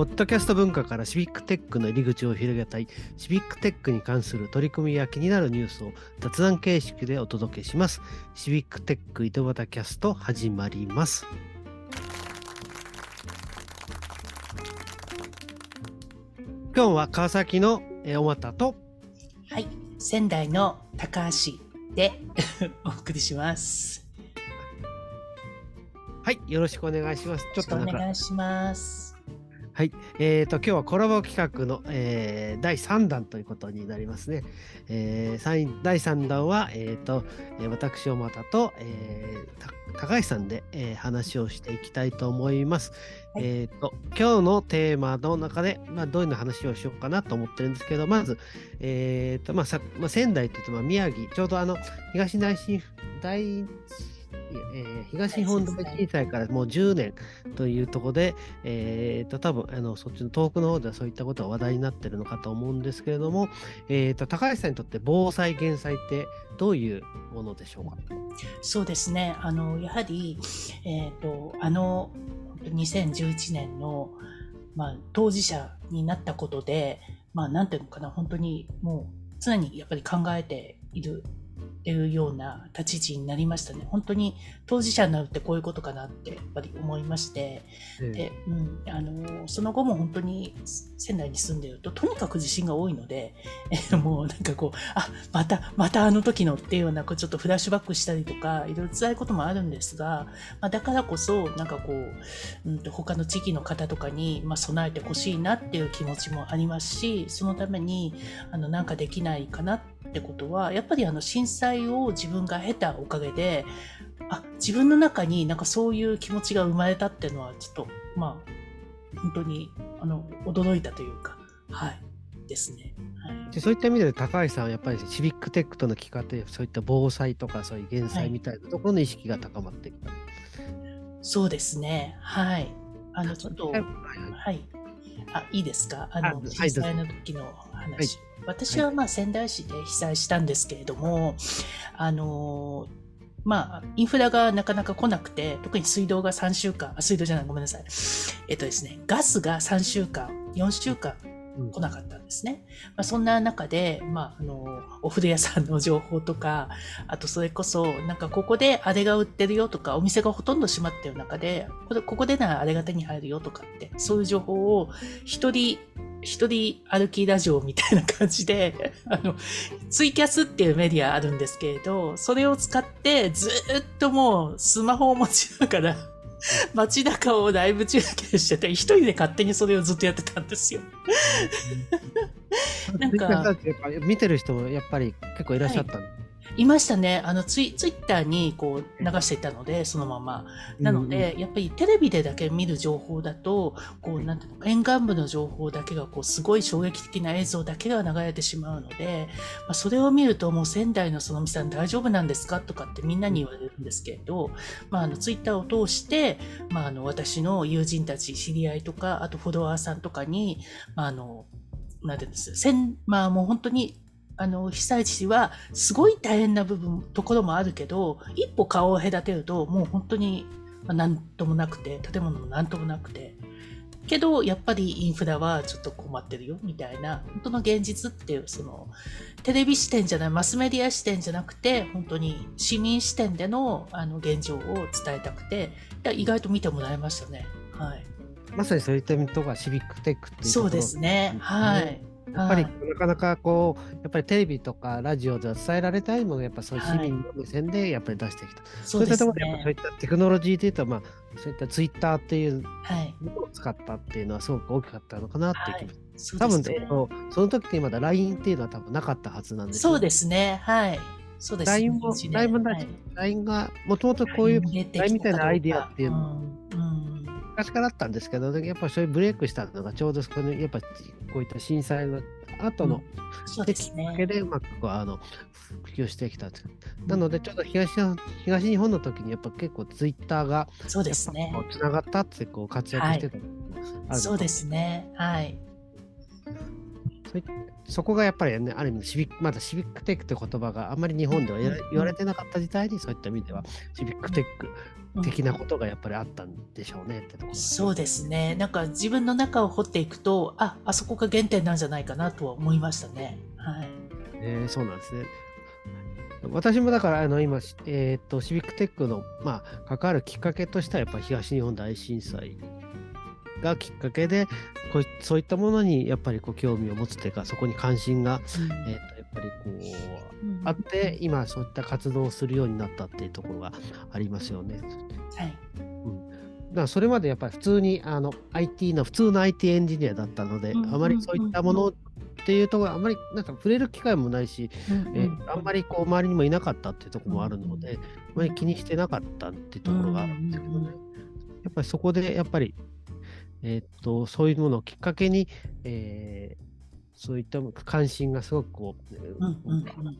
ポッドキャスト文化からシビックテックの入り口を広げたい、シビックテックに関する取り組みや気になるニュースを雑談形式でお届けします。シビックテック井戸端キャスト始まります。今日は川崎のえー小俣とはい、仙台の高橋で お送りします。はい、よろしくお願いします。ちょっとお願いします。はい、えー、と今日はコラボ企画の、えー第3弾ということになりますね。えー第3弾は、えーとえー私、小俣と、えーた高橋さんで、えー話をしていきたいと思います。はいえー、と今日のテーマの中で、まあ、どういうの話をしようかなと思ってるんですけど、まず、えーとまあさまあ、仙台というと、まあ、宮城、ちょうどあの東大震大、えー東日本大震災からもう10年というところで、えー、と多分あのそっちの遠くの方ではそういったことが話題になってるのかと思うんですけれども、えー、と高橋さんにとって防災・減災ってどういうものでしょうか？そうですね。あのやはりえっ、とあの2011年のまあ当事者になったことで、まあなんていうのかな本当にもう常にやっぱり考えている。っていうような立ち位置になりましたね。本当に当事者になるってこういうことかなってやっぱり思いまして、で、うん、あのその後も本当に仙台に住んでるととにかく地震が多いので、えーもうなんかこうあまたまたあの時のっていうようなこうちょっとフラッシュバックしたりとかいろいろ辛いこともあるんですが、まあ、だからこそなんかこう、うん、と他の地域の方とかに、まあ、備えてほしいなっていう気持ちもありますしそのためにあのなんかできないかなってことはやっぱりあの震災を自分が経たおかげであ自分の中になんかそういう気持ちが生まれたっていうのはちょっとまあ本当にあの驚いたというかはいですね。はいでそういった意味で高橋さんはやっぱりシビックテックとの企画でそういった防災とかそういう減災みたいなところの意識が高まってきた。そうですね。はい。あの、ちょっと、はいはい。あ、いいですか？あの、震災の時の話。私は、まあ、仙台市で被災したんですけれども、あのーまあ、インフラがなかなか来なくて、特に水道が3週間、あ水道じゃない、ごめんなさい。えっとですね、ガスが3週間、4週間うん来なかったんですね。まあ、そんな中で、まあ、あの、お風呂屋さんの情報とか、あとそれこそ、なんかここであれが売ってるよとか、お店がほとんど閉まってる中で、これここでならあれが手に入るよとかって、そういう情報を一人、一人歩きラジオみたいな感じで、あの、ツイキャスっていうメディアあるんですけれど、それを使ってずっともうスマホを持ちながら、街中をライブ中継してて、一人で勝手にそれをずっとやってたんですよ。なんか。見てる人もやっぱり結構いらっしゃったんでいましたね。あのツイ、ツイッターにこう流していたので、そのまま。なので、やっぱりテレビでだけ見る情報だと、こう、なんていうの、沿岸部の情報だけが、こう、すごい衝撃的な映像だけが流れてしまうので、まあ、それを見ると、もう仙台のそのみさん大丈夫なんですかとかってみんなに言われるんですけれど、まあ、あの、ツイッターを通して、まあ、あの、私の友人たち、知り合いとか、あとフォロワーさんとかに、まあ、あの、なんていうんですせん、まあ、もう本当に、あの、被災地はすごい大変な部分、ところもあるけど、一歩顔を隔てると、もう本当に、まあ、なんともなくて、建物もなんともなくて、けど、やっぱりインフラはちょっと困ってるよ、みたいな、本当の現実っていう、その、テレビ視点じゃない、マスメディア視点じゃなくて、本当に市民視点での、あの、現状を伝えたくて、意外と見てもらいましたね。はい。まさにそういった意味とかシビックテックっていうそうですね。はい。やっぱりはい。なかなかこうやっぱりテレビとかラジオでは伝えられたいものをやっぱそういう市民の目線でやっぱり出してきた。そうですいったところでやっぱそういね。ったテクノロジーでいうとまあそういったツイッターっていうのを使ったっていうのはすごく大きかったのかなっていう気がそう多分ね。そその時にまだ LINE っていうのは多分なかったはずなんですよ。そうですね。はい。そうですね。LINE も一年 LINE がもともとこういう LINE みたいなアイディアっていうかの。うん昔からあったんですけどやっぱりそういうブレイクしたのがちょうどそこにやっぱこういった震災の後のそうでき。っかけでうまくこうあの普及してきたとなのでちょっと東日本東日本の時にやっぱ結構ツイッターがそうですね。つながったってこう活躍してたのがあるのかそうですね。はい。そういそこがやっぱりね、ある意味シビック、まだシビックテックって言葉があんまり日本では言われてなかった時代に、そういった意味ではシビックテック的なことがやっぱりあったんでしょうねってところ、そうですね。なんか自分の中を掘っていくと、あ、あそこが原点なんじゃないかなとは思いましたね。はい。えーそうなんですね。私もだからあの今、えーっとシビックテックの、まあ、関わるきっかけとしてはやっぱ東日本大震災がきっかけでこういそういったものにやっぱりこう興味を持つというかそこに関心が、えーっとやっぱりこううん。あって今そういった活動をするようになったっていうところがありますよね。はい。だからそれまでやっぱり普通にあの IT の普通の IT エンジニアだったので、うんあまりそういったものっていうところあまりなんか触れる機会もないし、うんえーあんまりこう周りにもいなかったっていうところもあるので、あまり気にしてなかったっていうところがあるんですけどね。うん。やっぱりそこでやっぱり、えーっとそういうものをきっかけに、えーそういった関心がすごくこう、うんうんうん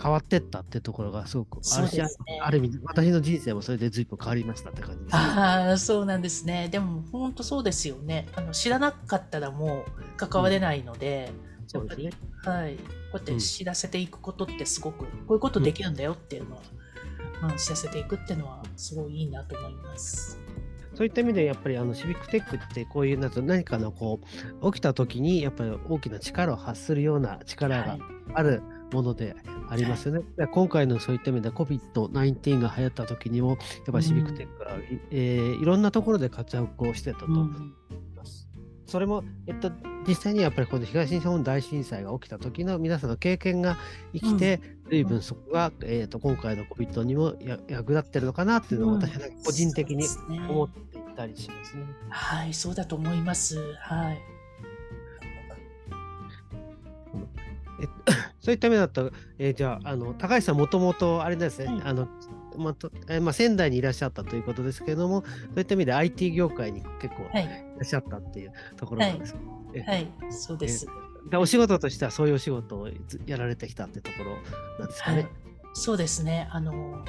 変わってったっていうところがすごくあるし、ねある意味私の人生もそれで随分変わりましたって感じです、ね。ああ、そうなんですね。でも本当そうですよね。あの知らなかったらもう関われないので、やっぱり、ね。はい。こうやって知らせていくことってすごく、こういうことできるんだよっていうのは、うん知らせていくっていうのはすごいいいなと思います。そういった意味でやっぱりあのシビックテックってこういうなんか何かのこう起きた時にやっぱり大きな力を発するような力がはい。あるものでありますよね。で今回のそういった意味で COVID-19 が流行った時にもやっぱりシビックテックが、いえーいろんなところで活躍をしてたとうん。それも、えっと、実際にやっぱりこの東日本大震災が起きた時の皆さんの経験が生きて、随分そこが、えー、と今回の COVID にもや役立ってるのかなっていうのを私は個人的に思っていたりしますね。はい、そうだと思います。はい。えっと そういった意味だと、えーじゃあ、あの高橋さん、もともとあれですね、はいあのまあとえーまあ、仙台にいらっしゃったということですけれども、そういった意味で IT 業界に結構いはい。らっしゃったっていうところなんですけど、はい。そうです。でお仕事としてはそういうお仕事をずやられてきたってところなんですかはいね。。そうですね。あの、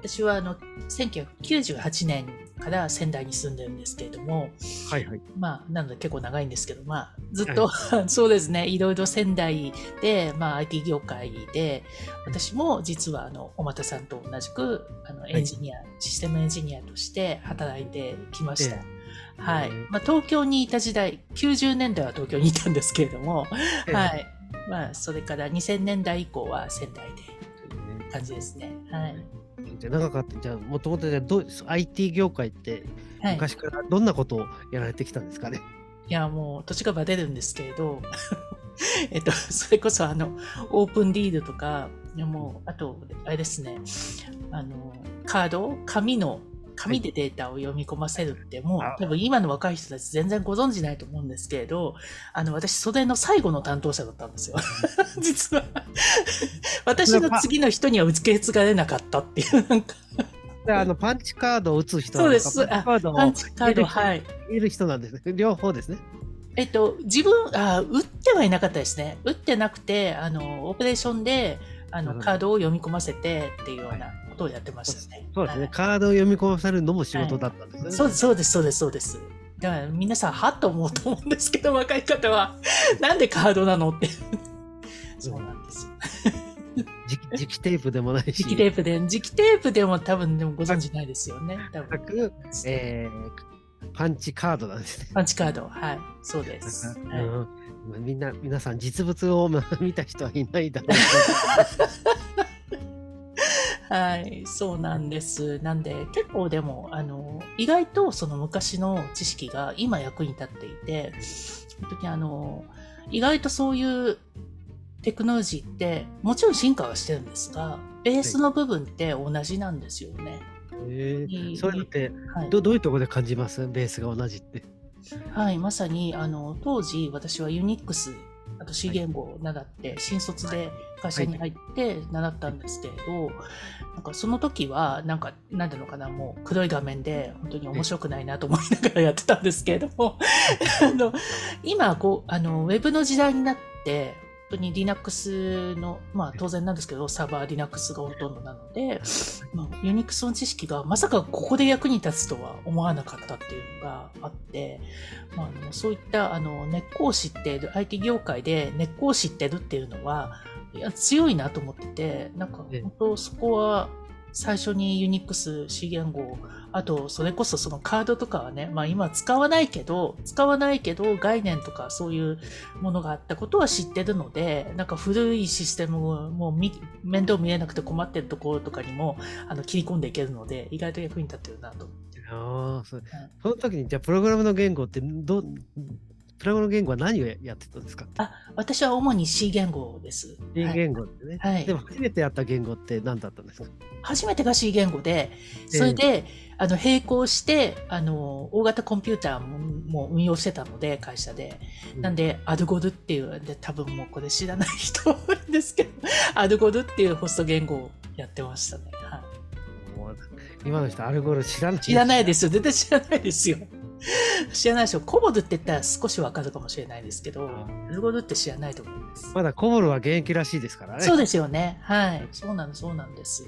私はあの、1998年から仙台に住んでるんですけれども、はいはい。まあ、なので結構長いんですけど、まあ、ずっと、そうですね、いろいろ仙台で、まあ、IT 業界で、私も実は、あの、小俣さんと同じく、あの、エンジニア、システムエンジニアとして働いてきました。えはいええ。まあ、東京にいた時代、90年代は東京にいたんですけれども、ええはい。まあ、それから2000年代以降は仙台で、感じですね。はい。じゃあ長かった、じゃあ、もともとじゃあどう IT 業界ってはい。昔からどんなことをやられてきたんですかね？いや、もう、土地がば出るんですけれど、えっと、それこそ、あの、オープンリードとか、もう、あと、あれですね、あの、カード、紙の、紙でデータを読み込ませるって、もうあ、多分今の若い人たち全然ご存知ないと思うんですけれど、あの、私、それの最後の担当者だったんですよ。実は。私の次の人には受け継がれなかったっていう、なんか、であのパンチカードを打つ人そうですパンチカードをパンチカード、はい。いる人なんですね。両方ですね。えっと、自分、あ、打ってはいなかったですね。打ってなくて、あの、オペレーションで、あの、カードを読み込ませてっていうようなことをやってましたね。そうですね。はいカードを読み込ませるのも仕事だったんですね。そうです、そうです、そうです、そうです。だから皆さん、はっと思うと思うんですけど、若い方は、なんでカードなのって。そうなんですよ。磁磁気テープでもないし。磁気テープで、磁気テープでも多分でもご存知ないですよね。多分。えーパンチカードなんですね。パンチカード、はい、そうです。はいうんみんな、皆さん実物をま あ見た人はいないだろうはい、そうなんです。なんで、結構でも、あの、意外とその昔の知識が今役に立っていて、本当にあの、意外とそういうテクノロジーって、もちろん進化はしてるんですが、ベースの部分って同じなんですよね。えーそういうのってはい。どどういうところで感じます？ベースが同じって。はい、まさに、あの、当時私はユニックス、あと C 言語を習って、新卒で会社に入って習ったんですけれど、なんかその時は、なんか、なんていうのかな、もう黒い画面で本当に面白くないなと思いながらやってたんですけれども、あの、今、こう、あの、ウェブの時代になって、当に Linux の、まあ当然なんですけど、サーバー Linux がほとんどなので、まあ、Unix の知識がまさかここで役に立つとは思わなかったっていうのがあって、まあ、あのそういったあの根っこを知っている、IT 業界で根っこを知ってるっていうのは、いや強いなと思ってて、なんかええ本当そこは最初に Unix、C 言語、あとそれこそそのカードとかはね、まあ今使わないけど、使わないけど概念とかそういうものがあったことは知ってるので、なんか古いシステムをもう見面倒見えなくて困ってるところとかにもあの切り込んでいけるので、意外と役に立ってるなと。ああ、そうんその時に、じゃあ、プログラムの言語ってど、プログラムの言語は何をやってたんですか？あ、私は主に C 言語です。C はい言語ってね。はいでも、初めてやった言語って何だったんですか？初めてが C 言語で、それで、あの、並行して、あの、大型コンピューターも運用してたので、会社で。なんで、アルゴルっていう、で、多分もうこれ知らない人多いんですけど、アルゴルっていうホスト言語をやってましたね。はい、今の人、アルゴル知らない。知らないですよ。全然知らないですよ。知らないでしょ。コボルって言ったら少しわかるかもしれないですけど、アルゴルって知らないと思います。まだコボルは現役らしいですからね。そうですよね。はい。そうなんです、そうなんです。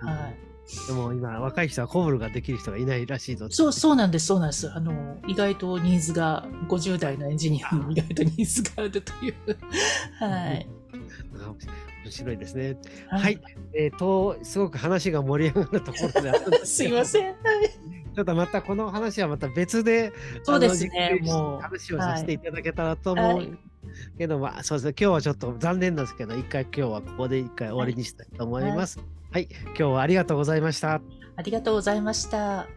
はい。でも今、若い人はコボルができる人がいないらしいので。そう、そうなんです、そうなんです。あの、意外とニーズが、50代のエンジニアにも意外とニーズがあるという。はい。あ面白いですね。はい。えっ、と、すごく話が盛り上がるところであったんです いません。はい。ちょっとまたこの話はまた別で、そうですねもう話をさせていただけたらと思う。はいけど、まあ、そうですね、今日はちょっと残念なんですけど、一回今日はここで一回終わりにしたいと思います。はい、今日はありがとうございました。ありがとうございました。